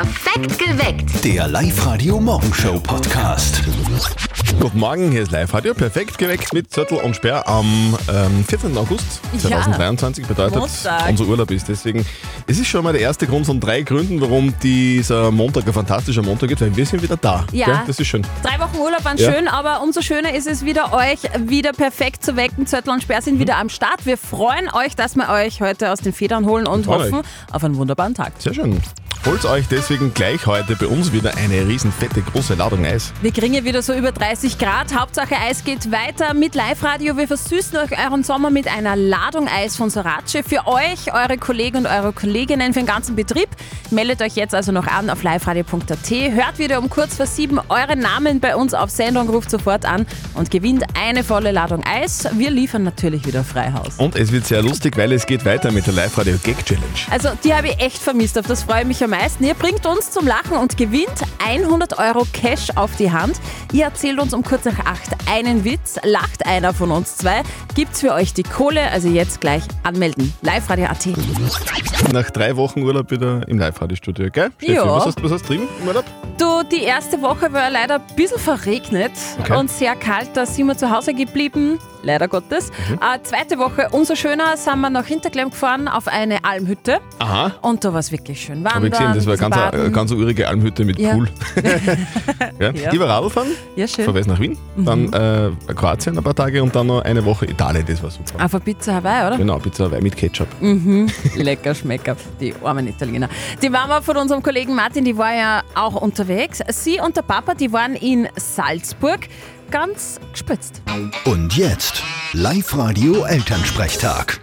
Perfekt geweckt. Der Live-Radio-Morgenshow-Podcast. Guten Morgen, hier ist Live-Radio. Perfekt geweckt mit Zettel und Sperr am ähm, 14. August 2023. Bedeutet, Montag. unser Urlaub ist. Deswegen, es ist schon mal der erste Grund von drei Gründen, warum dieser Montag ein fantastischer Montag ist, weil wir sind wieder da. Ja. Gell? Das ist schön. Drei Wochen Urlaub waren Ja. schön, aber umso schöner ist es wieder, euch wieder perfekt zu wecken. Zöttl und Sperr sind Mhm. wieder am Start. Wir freuen euch, dass wir euch heute aus den Federn holen und freuen hoffen auf einen wunderbaren Tag. Sehr schön. Holt euch deswegen gleich heute bei uns wieder eine riesen fette große Ladung Eis. Wir kriegen ja wieder so über 30 Grad. Hauptsache Eis geht weiter mit Live-Radio. Wir versüßen euch euren Sommer mit einer Ladung Eis von Sorace. Für euch, eure Kollegen und eure Kolleginnen, für den ganzen Betrieb. Meldet euch jetzt also noch an auf liveradio.at. Hört wieder um kurz vor sieben euren Namen bei uns auf Sendung, ruft sofort an und gewinnt eine volle Ladung Eis. Wir liefern natürlich wieder Freihaus. Und es wird sehr lustig, weil es geht weiter mit der Live-Radio Gag Challenge. Also, die habe ich echt vermisst. Auf das freue ich mich am meisten. Ihr bringt uns zum Lachen und gewinnt 100 Euro Cash auf die Hand. Ihr erzählt uns um kurz nach acht einen Witz. Lacht einer von uns zwei. Gibt's für euch die Kohle. Also jetzt gleich anmelden. Live-Radio.at. Nach drei Wochen Urlaub wieder im Live-Radio-Studio, gell? Steffi, Ja. was hast, was hast du drin im Urlaub? Du, die erste Woche war leider ein bisschen verregnet Okay. und sehr kalt. Da sind wir zu Hause geblieben. Leider Gottes. Mhm. Äh, zweite Woche, umso schöner, sind wir nach Hinterklemm gefahren auf eine Almhütte. Aha. Und da war es wirklich schön. Wandern, Habe ich gesehen, das war ganz, eine, ganz eine urige Almhütte mit Ja. Pool. ja. Ja. Ich war Radfahren, Ja, schön. von West nach Wien, dann äh, Kroatien ein paar Tage und dann noch eine Woche Italien, das war super. Auf Pizza Hawaii, oder? Genau, Pizza Hawaii mit Ketchup. Lecker Schmecker, die armen Italiener. Die Mama von unserem Kollegen Martin, die war ja auch unterwegs. Sie und der Papa, die waren in Salzburg ganz gespitzt. Und jetzt Live-Radio Elternsprechtag.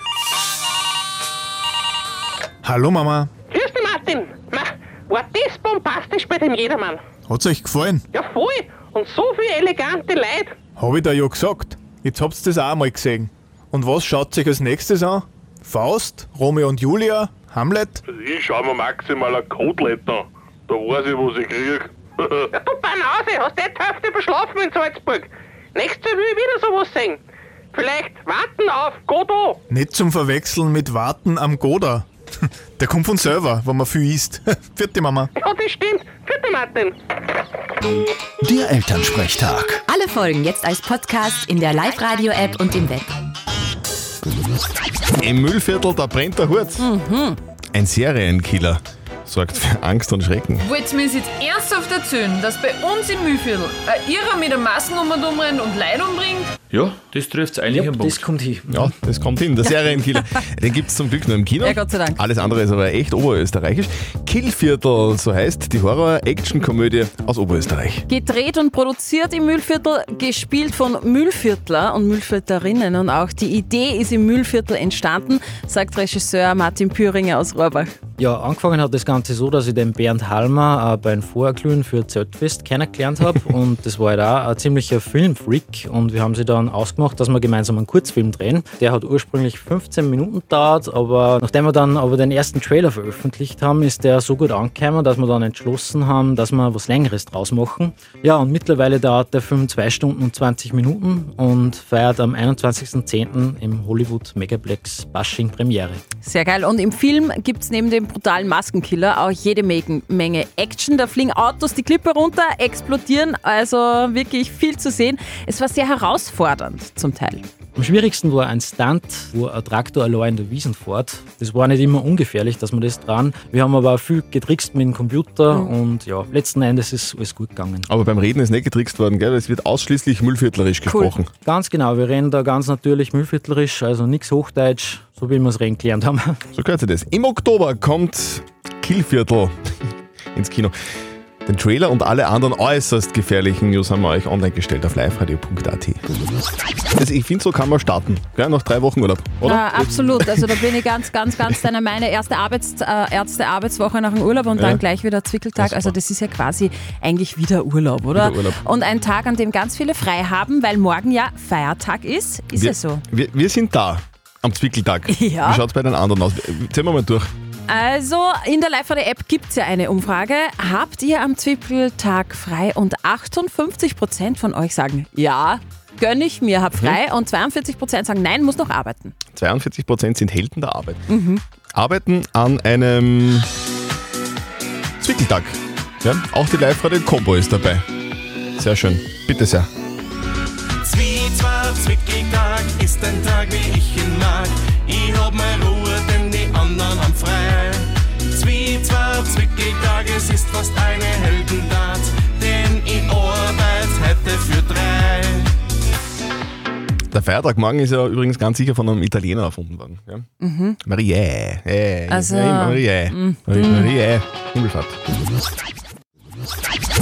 Hallo Mama, Grüß dich, Martin. Ma, war das bombastisch bei dem Jedermann? hat's euch gefallen? Ja, voll. Und so viele elegante Leute. Hab ich da ja gesagt. Jetzt habt's das auch mal gesehen. Und was schaut sich als nächstes an? Faust, Romeo und Julia, Hamlet? Ich schau mir maximal ein Kotelett an. Da weiß ich, was ich krieg. Ja, du Banause, hast die Hälfte verschlafen in Salzburg. Nächstes Jahr will ich wieder sowas sehen. Vielleicht warten auf Godot. Nicht zum Verwechseln mit Warten am Goda. Der kommt von selber, wenn man viel isst. Vierte Mama. Ja, das stimmt. Vierte Martin. Der Elternsprechtag. Alle Folgen jetzt als Podcast in der Live-Radio-App und im Web. Im Müllviertel, da brennt der Hut. Mhm. Ein Serienkiller sorgt für Angst und Schrecken. Wollt ihr mir jetzt ernsthaft erzählen, dass bei uns im Mühlviertel ein Irrer mit einem Maskennummern umrennt und Leute umbringt? Ja, das trifft eigentlich am Punkt. Das kommt hin. Ja, das kommt hin. Der Serienkiller. Den gibt es zum Glück nur im Kino. Ja, Gott sei Dank. Alles andere ist aber echt oberösterreichisch. Killviertel, so heißt die Horror-Action-Komödie aus Oberösterreich. Gedreht und produziert im Mühlviertel, gespielt von Mühlviertler und Mühlviertlerinnen. Und auch die Idee ist im Mühlviertel entstanden, sagt Regisseur Martin Püringer aus Rohrbach. Ja, angefangen hat das Ganze so, dass ich den Bernd Halmer äh, beim Vorglühen für Zeltfest kennengelernt habe. und das war halt auch ein ziemlicher Filmfreak. Und wir haben sie dann ausgemacht, dass wir gemeinsam einen Kurzfilm drehen. Der hat ursprünglich 15 Minuten gedauert, aber nachdem wir dann aber den ersten Trailer veröffentlicht haben, ist der so gut angekommen, dass wir dann entschlossen haben, dass wir was Längeres draus machen. Ja, und mittlerweile dauert der Film 2 Stunden und 20 Minuten und feiert am 21.10. im Hollywood Megaplex Bashing Premiere. Sehr geil. Und im Film gibt es neben dem brutalen Maskenkiller auch jede Menge Action. Da fliegen Autos die Klippe runter, explodieren, also wirklich viel zu sehen. Es war sehr herausfordernd zum Teil. Am schwierigsten war ein Stunt, wo ein Traktor allein in der Wiesen fährt. Das war nicht immer ungefährlich, dass man das dran. Wir haben aber auch viel getrickst mit dem Computer und ja, letzten Endes ist alles gut gegangen. Aber beim Reden ist nicht getrickst worden, gell? Es wird ausschließlich Müllviertlerisch gesprochen. Ganz genau, wir reden da ganz natürlich Müllviertlerisch, also nichts Hochdeutsch, so wie wir es reden gelernt haben. So gehört sich das. Im Oktober kommt Killviertel ins Kino. Den Trailer und alle anderen äußerst gefährlichen News haben wir euch online gestellt auf liveradio.at. Also ich finde, so kann man starten. Gell? Nach drei Wochen Urlaub, oder? Ja, absolut. Also da bin ich ganz, ganz, ganz deiner Meine. Erste Arbeits, äh, erste Arbeitswoche nach dem Urlaub und Ja. dann gleich wieder Zwickeltag. Ja. Also das ist ja quasi eigentlich wieder Urlaub, oder? Wieder Urlaub. Und ein Tag, an dem ganz viele frei haben, weil morgen ja Feiertag ist. Ist wir, es so? Wir, wir sind da am Zwickeltag. Ja. Wie schaut es bei den anderen aus? Zählen wir mal durch. Also in der Live-Radio-App gibt es ja eine Umfrage. Habt ihr am Zwickeltag frei? Und 58% von euch sagen ja. Gönn ich mir, hab frei. Und 42% sagen nein, muss noch arbeiten. 42% sind Helden der Arbeit. Arbeiten an einem Zwickeltag. Ja, auch die Live-Radio-Kombo ist dabei. Sehr schön. Bitte sehr. Zwiezwar Zwickeltag ist ein Tag, wie ich ihn mag. Ich hab meine Ruhe, Zwickeltag, es ist fast eine Heldentat, denn ich arbeite heute für drei. Der Feiertag morgen ist ja übrigens ganz sicher von einem Italiener erfunden worden. Ja? Mhm. Marie. Äh, Also, Marie. mm, Marie. mm. Marie. Himmelfahrt.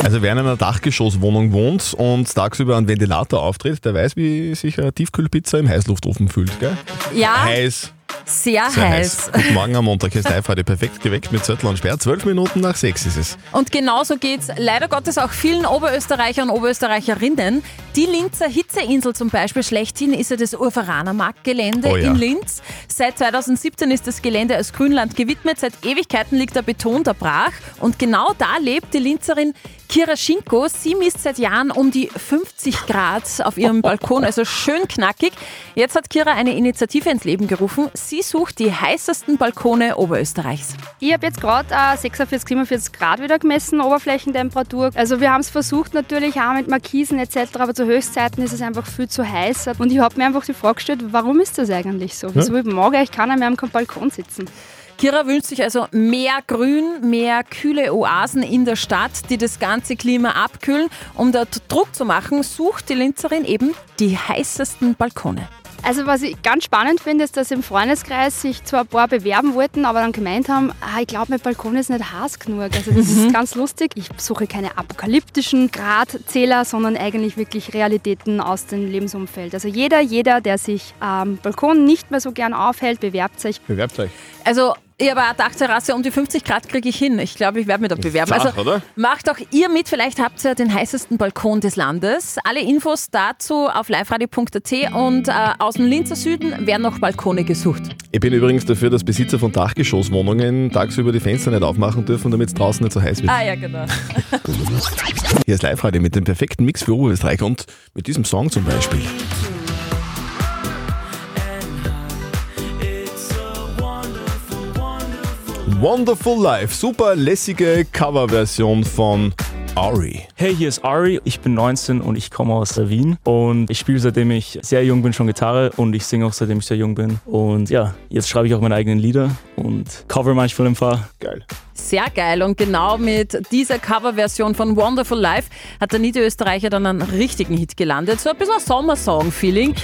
Also wer in einer Dachgeschosswohnung wohnt und tagsüber einen Ventilator auftritt, der weiß, wie sich eine Tiefkühlpizza im Heißluftofen fühlt. Gell? Ja, Heiß. Sehr, Sehr heiß. heiß. Guten Morgen am Montag, ist live heute perfekt geweckt mit Zettel und Sperr. Zwölf Minuten nach sechs ist es. Und genauso geht es leider Gottes auch vielen Oberösterreichern und Oberösterreicherinnen. Die Linzer Hitzeinsel zum Beispiel, schlechthin ist ja das Urveraner Marktgelände Oh ja. in Linz. Seit 2017 ist das Gelände als Grünland gewidmet. Seit Ewigkeiten liegt der Beton da brach. Und genau da lebt die Linzerin Kira Schinko. Sie misst seit Jahren um die 50 Grad auf ihrem Balkon, also schön knackig. Jetzt hat Kira eine Initiative ins Leben gerufen. Sie sucht die heißesten Balkone Oberösterreichs. Ich habe jetzt gerade äh, 46, 47 Grad wieder gemessen, Oberflächentemperatur. Also wir haben es versucht natürlich auch mit Markisen etc., aber zu Höchstzeiten ist es einfach viel zu heiß. Und ich habe mir einfach die Frage gestellt, warum ist das eigentlich so? Wieso mag eigentlich keiner mehr am Balkon sitzen? Kira wünscht sich also mehr Grün, mehr kühle Oasen in der Stadt, die das ganze Klima abkühlen. Um dort Druck zu machen, sucht die Linzerin eben die heißesten Balkone. Also was ich ganz spannend finde, ist, dass im Freundeskreis sich zwar ein paar bewerben wollten, aber dann gemeint haben, ah, ich glaube, mein Balkon ist nicht heiß genug. Also das ist ganz lustig. Ich suche keine apokalyptischen Gradzähler, sondern eigentlich wirklich Realitäten aus dem Lebensumfeld. Also jeder, jeder, der sich am Balkon nicht mehr so gern aufhält, bewerbt sich. Bewerbt euch. Also habe eine Dachterrasse um die 50 Grad kriege ich hin. Ich glaube, ich werde mich da bewerben. Zach, also oder? macht auch ihr mit. Vielleicht habt ihr den heißesten Balkon des Landes. Alle Infos dazu auf liveradio.at und äh, aus dem Linzer Süden werden noch Balkone gesucht. Ich bin übrigens dafür, dass Besitzer von Dachgeschosswohnungen tagsüber die Fenster nicht aufmachen dürfen, damit es draußen nicht so heiß wird. Ah ja, genau. Hier ist live heute mit dem perfekten Mix für Oberösterreich und mit diesem Song zum Beispiel. Wonderful Life, super lässige Coverversion von Ari. Hey, hier ist Ari, ich bin 19 und ich komme aus Wien und ich spiele seitdem ich sehr jung bin schon Gitarre und ich singe auch seitdem ich sehr jung bin und ja, jetzt schreibe ich auch meine eigenen Lieder und cover manchmal ein paar. Geil. Sehr geil und genau mit dieser Coverversion von Wonderful Life hat der Niederösterreicher dann einen richtigen Hit gelandet. So ein bisschen ein Sommersong-Feeling.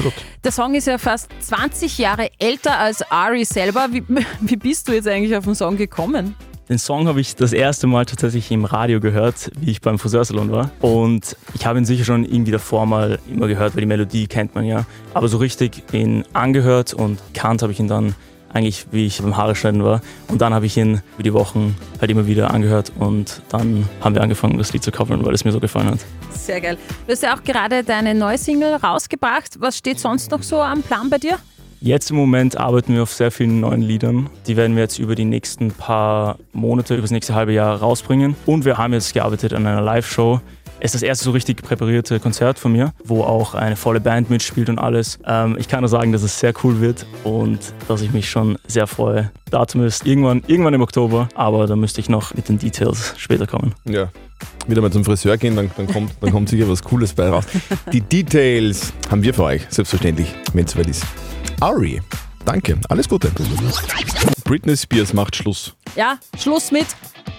Der Song ist ja fast 20 Jahre älter als Ari selber. Wie, wie bist du jetzt eigentlich auf den Song gekommen? Den Song habe ich das erste Mal tatsächlich im Radio gehört, wie ich beim Friseursalon war. Und ich habe ihn sicher schon irgendwie davor mal immer gehört, weil die Melodie kennt man ja. Aber so richtig ihn angehört und kannt habe ich ihn dann eigentlich, wie ich beim Haare schneiden war. Und dann habe ich ihn über die Wochen halt immer wieder angehört und dann haben wir angefangen, das Lied zu covern, weil es mir so gefallen hat. Sehr geil. Du hast ja auch gerade deine neue Single rausgebracht. Was steht sonst noch so am Plan bei dir? Jetzt im Moment arbeiten wir auf sehr vielen neuen Liedern. Die werden wir jetzt über die nächsten paar Monate, über das nächste halbe Jahr rausbringen. Und wir haben jetzt gearbeitet an einer Live-Show. Es ist das erste so richtig präparierte Konzert von mir, wo auch eine volle Band mitspielt und alles. Ähm, ich kann nur sagen, dass es sehr cool wird und dass ich mich schon sehr freue. Datum ist irgendwann, irgendwann im Oktober, aber da müsste ich noch mit den Details später kommen. Ja. Wieder mal zum Friseur gehen, dann, dann, kommt, dann kommt sicher was Cooles bei raus. Die Details haben wir für euch, selbstverständlich, wenn es soweit ist. Ari, danke, alles Gute. Britney Spears macht Schluss. Ja, Schluss mit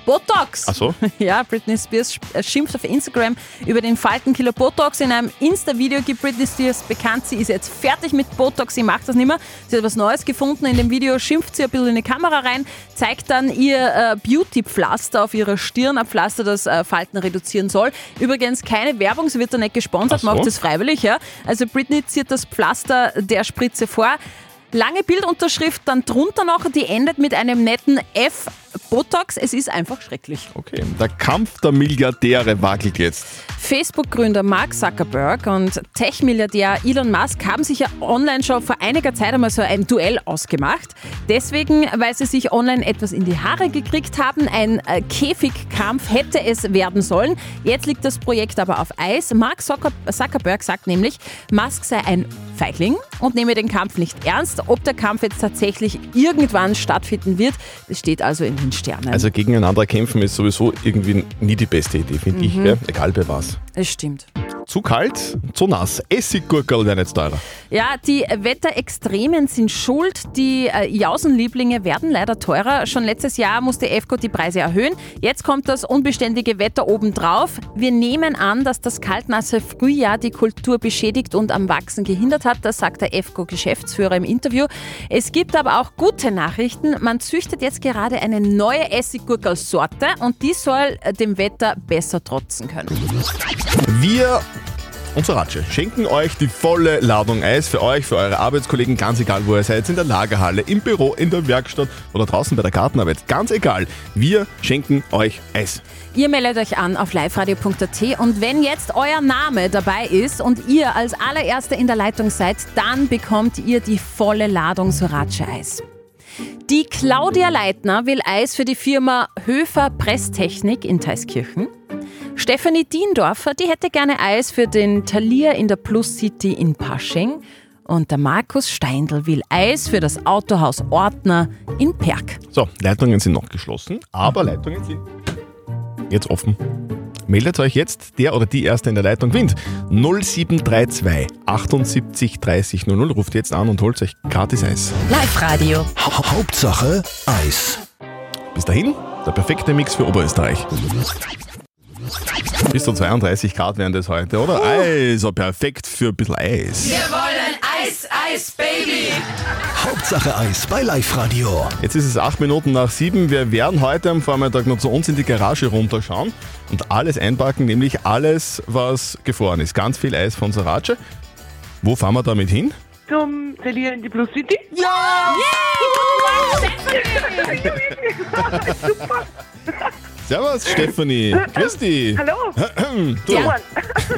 Botox. Ach so? Ja, Britney Spears äh, schimpft auf Instagram über den Faltenkiller Botox. In einem Insta-Video gibt Britney Spears bekannt, sie ist jetzt fertig mit Botox, sie macht das nicht mehr. Sie hat was Neues gefunden. In dem Video schimpft sie ein bisschen in die Kamera rein, zeigt dann ihr äh, Beauty-Pflaster auf ihrer Stirn, ein Pflaster, das äh, Falten reduzieren soll. Übrigens keine Werbung, sie wird da nicht gesponsert, so. macht das freiwillig. Ja. Also Britney zieht das Pflaster der Spritze vor. Lange Bildunterschrift, dann drunter noch, die endet mit einem netten F. Botox, es ist einfach schrecklich. Okay, der Kampf der Milliardäre wackelt jetzt. Facebook-Gründer Mark Zuckerberg und Tech-Milliardär Elon Musk haben sich ja online schon vor einiger Zeit einmal so ein Duell ausgemacht. Deswegen, weil sie sich online etwas in die Haare gekriegt haben. Ein äh, Käfigkampf hätte es werden sollen. Jetzt liegt das Projekt aber auf Eis. Mark Zucker Zuckerberg sagt nämlich, Musk sei ein Feigling und nehme den Kampf nicht ernst. Ob der Kampf jetzt tatsächlich irgendwann stattfinden wird, das steht also in den Sternen. Also gegeneinander kämpfen ist sowieso irgendwie nie die beste Idee, finde ich. Mhm. Gell? Egal bei was. das stimmt. Zu kalt, zu nass. Essiggurkel werden jetzt teurer. Ja, die Wetterextremen sind schuld. Die äh, Jausenlieblinge werden leider teurer. Schon letztes Jahr musste EFCO die Preise erhöhen. Jetzt kommt das unbeständige Wetter obendrauf. Wir nehmen an, dass das kaltnasse Frühjahr die Kultur beschädigt und am Wachsen gehindert hat. Das sagt der EFCO-Geschäftsführer im Interview. Es gibt aber auch gute Nachrichten. Man züchtet jetzt gerade eine neue Essiggurkelsorte und die soll äh, dem Wetter besser trotzen können. Wir und Sorace schenken euch die volle Ladung Eis für euch, für eure Arbeitskollegen, ganz egal wo ihr seid, in der Lagerhalle, im Büro, in der Werkstatt oder draußen bei der Gartenarbeit, ganz egal. Wir schenken euch Eis. Ihr meldet euch an auf liveradio.at und wenn jetzt euer Name dabei ist und ihr als allererster in der Leitung seid, dann bekommt ihr die volle Ladung Sorace Eis. Die Claudia Leitner will Eis für die Firma Höfer Presstechnik in Teiskirchen. Stefanie Diendorfer, die hätte gerne Eis für den Talier in der Plus City in Pasching. Und der Markus Steindl will Eis für das Autohaus Ortner in Perg. So, Leitungen sind noch geschlossen, aber Leitungen sind jetzt offen. Meldet euch jetzt, der oder die Erste in der Leitung gewinnt. 0732 78 30 00. Ruft jetzt an und holt euch gratis Eis. Live-Radio. Hauptsache Eis. Bis dahin, der perfekte Mix für Oberösterreich. Bis zu 32 Grad wären das heute, oder? Also perfekt für ein bisschen Eis. Wir wollen Eis, Eis, Baby. Hauptsache Eis bei Live Radio. Jetzt ist es acht Minuten nach sieben. Wir werden heute am Vormittag noch zu uns in die Garage runterschauen und alles einpacken, nämlich alles, was gefroren ist. Ganz viel Eis von Sorace. Wo fahren wir damit hin? Zum Talier in die Plus City? Ja! Super! Servus, Stefanie. Grüß dich. Hallo. Du, Ja.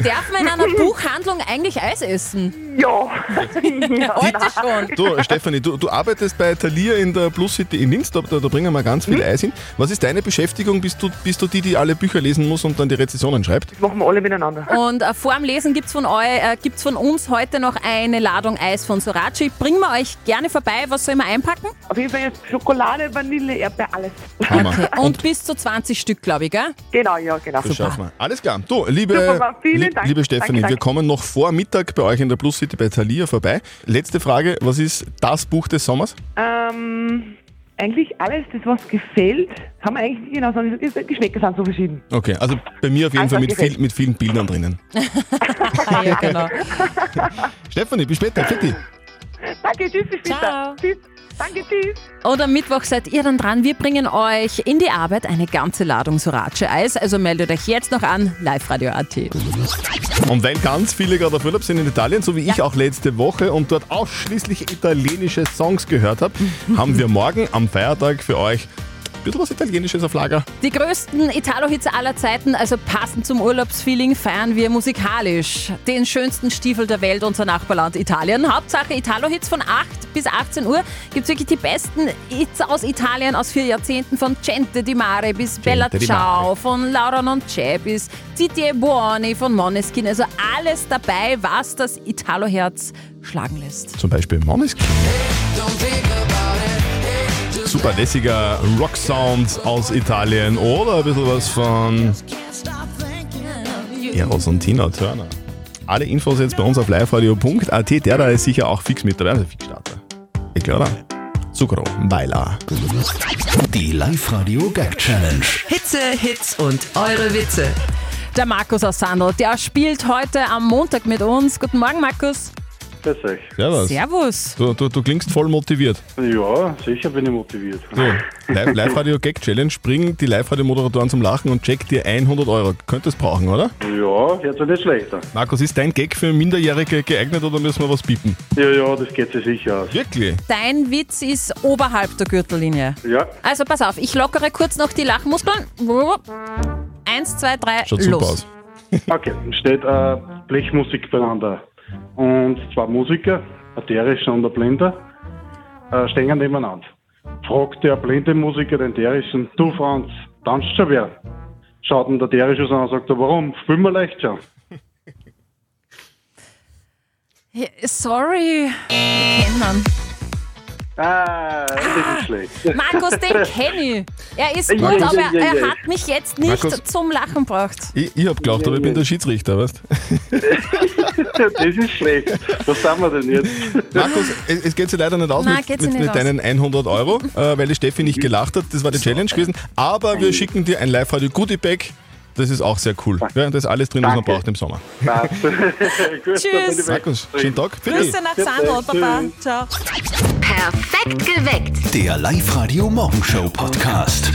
Darf man in einer Buchhandlung eigentlich Eis essen? Ja. Heute schon. du Stefanie, du, du arbeitest bei Thalia in der Plus City in Linz, da, da bringen wir ganz viel Eis hin. Was ist deine Beschäftigung? Bist du, bist du die, die alle Bücher lesen muss und dann die Rezensionen schreibt? Das machen wir alle miteinander. Und äh, vor dem Lesen gibt es von, eu- äh, gibt's von uns heute noch eine Ladung Eis von Sorachi. Bringen wir euch gerne vorbei. Was soll man einpacken? Auf jeden Fall jetzt Schokolade, Vanille, Erdbeer, alles. Hammer. Und, bis zu 20 Stück, glaube ich, gell? Genau, ja, genau. Das schaffen wir. Alles klar. Du, liebe, Super, vielen lie- Dank. liebe Stefanie, Danke, danke. wir kommen noch vor Mittag bei euch in der Plus City bei Thalia vorbei. Letzte Frage, was ist das Buch des Sommers? Ähm, eigentlich alles, das was gefällt, haben wir eigentlich nicht genau sagen. Die Geschmäcker sind so verschieden. Okay, also bei mir auf jeden Also, Fall mit, gefällt. viel, mit vielen Bildern drinnen. ja, genau. Stefanie, bis später. Fitti. Danke, tschüss, bis später. Tschüss. Danke, tschüss. Und am Mittwoch seid ihr dann dran. Wir bringen euch in die Arbeit eine ganze Ladung Sorace-Eis. Also meldet euch jetzt noch an, liveradio.at. Und weil ganz viele gerade auf Urlaub sind in Italien, so wie ich auch letzte Woche und dort ausschließlich italienische Songs gehört habe, haben wir morgen am Feiertag für euch bisschen was Italienisches auf Lager. Die größten Italo-Hits aller Zeiten, also passend zum Urlaubsfeeling, feiern wir musikalisch. Den schönsten Stiefel der Welt, unser Nachbarland Italien. Hauptsache Italo-Hits von 8 bis 18 Uhr gibt es wirklich die besten Hits aus Italien aus vier Jahrzehnten, von Gente di Mare bis Bella di Ciao, von Laura Non C'è bis Ziti e Buoni von Måneskin. Also alles dabei, was das Italo-Herz schlagen lässt. Zum Beispiel Måneskin. Super lässiger Rock-Sound aus Italien oder ein bisschen was von Eros und Tina Turner. Alle Infos jetzt bei uns auf liveradio.at. Der da ist sicher auch fix mit dabei, also Fixstarter. Ich glaube. Zucchero, Baila. Die Live Radio Gag Challenge. Hitze, Hits und eure Witze. Der Markus aus Sandl, der spielt heute am Montag mit uns. Guten Morgen, Markus. Grüß euch. Servus. Servus. Du, du, du klingst voll motiviert. Ja, sicher bin ich motiviert. So, Live- Live-Radio Gag Challenge, bring die Live-Radio-Moderatoren zum Lachen und check dir 100 Euro. Könntest brauchen, oder? Ja, jetzt nicht schlechter. Markus, ist dein Gag für Minderjährige geeignet oder müssen wir was bieten? Ja, ja, das geht sich sicher aus. Wirklich? Dein Witz ist oberhalb der Gürtellinie. Ja. Also pass auf, ich lockere kurz noch die Lachmuskeln. Eins, zwei, drei, Schaut los. super aus. Okay, steht äh, Blechmusik beieinander. Und zwei Musiker, ein Derischer und ein Blinder, äh, stehen nebeneinander. Fragt der blinde Musiker den Derischen, du Franz, tanzt schon wer? Schaut ihn der Derische so an und sagt, er, warum? Spielen wir leicht schon. Ja, Sorry, kennen ihn. Ah, das ist schlecht. Markus, den kenne ich. Er ist gut, aber er ja. hat mich jetzt nicht Markus. zum Lachen gebracht. Ich, ich hab gelacht, aber ich bin der Schiedsrichter, weißt das ist schlecht. Was sagen wir denn jetzt? Markus, es, es geht sich leider nicht aus Nein, mit, mit, nicht mit deinen 100 Euro, äh, weil die Steffi nicht gelacht hat. Das war die Challenge gewesen. Aber wir schicken dir ein Live-Radio Goodie Bag. Das ist auch sehr cool. Ja, da ist alles drin, was man Danke. braucht im Sommer. Gut, Tschüss. Markus, schönen Tag. Für Grüße nach Sandro, Papa. Ciao. Perfekt geweckt. Der Live-Radio Morgenshow Podcast.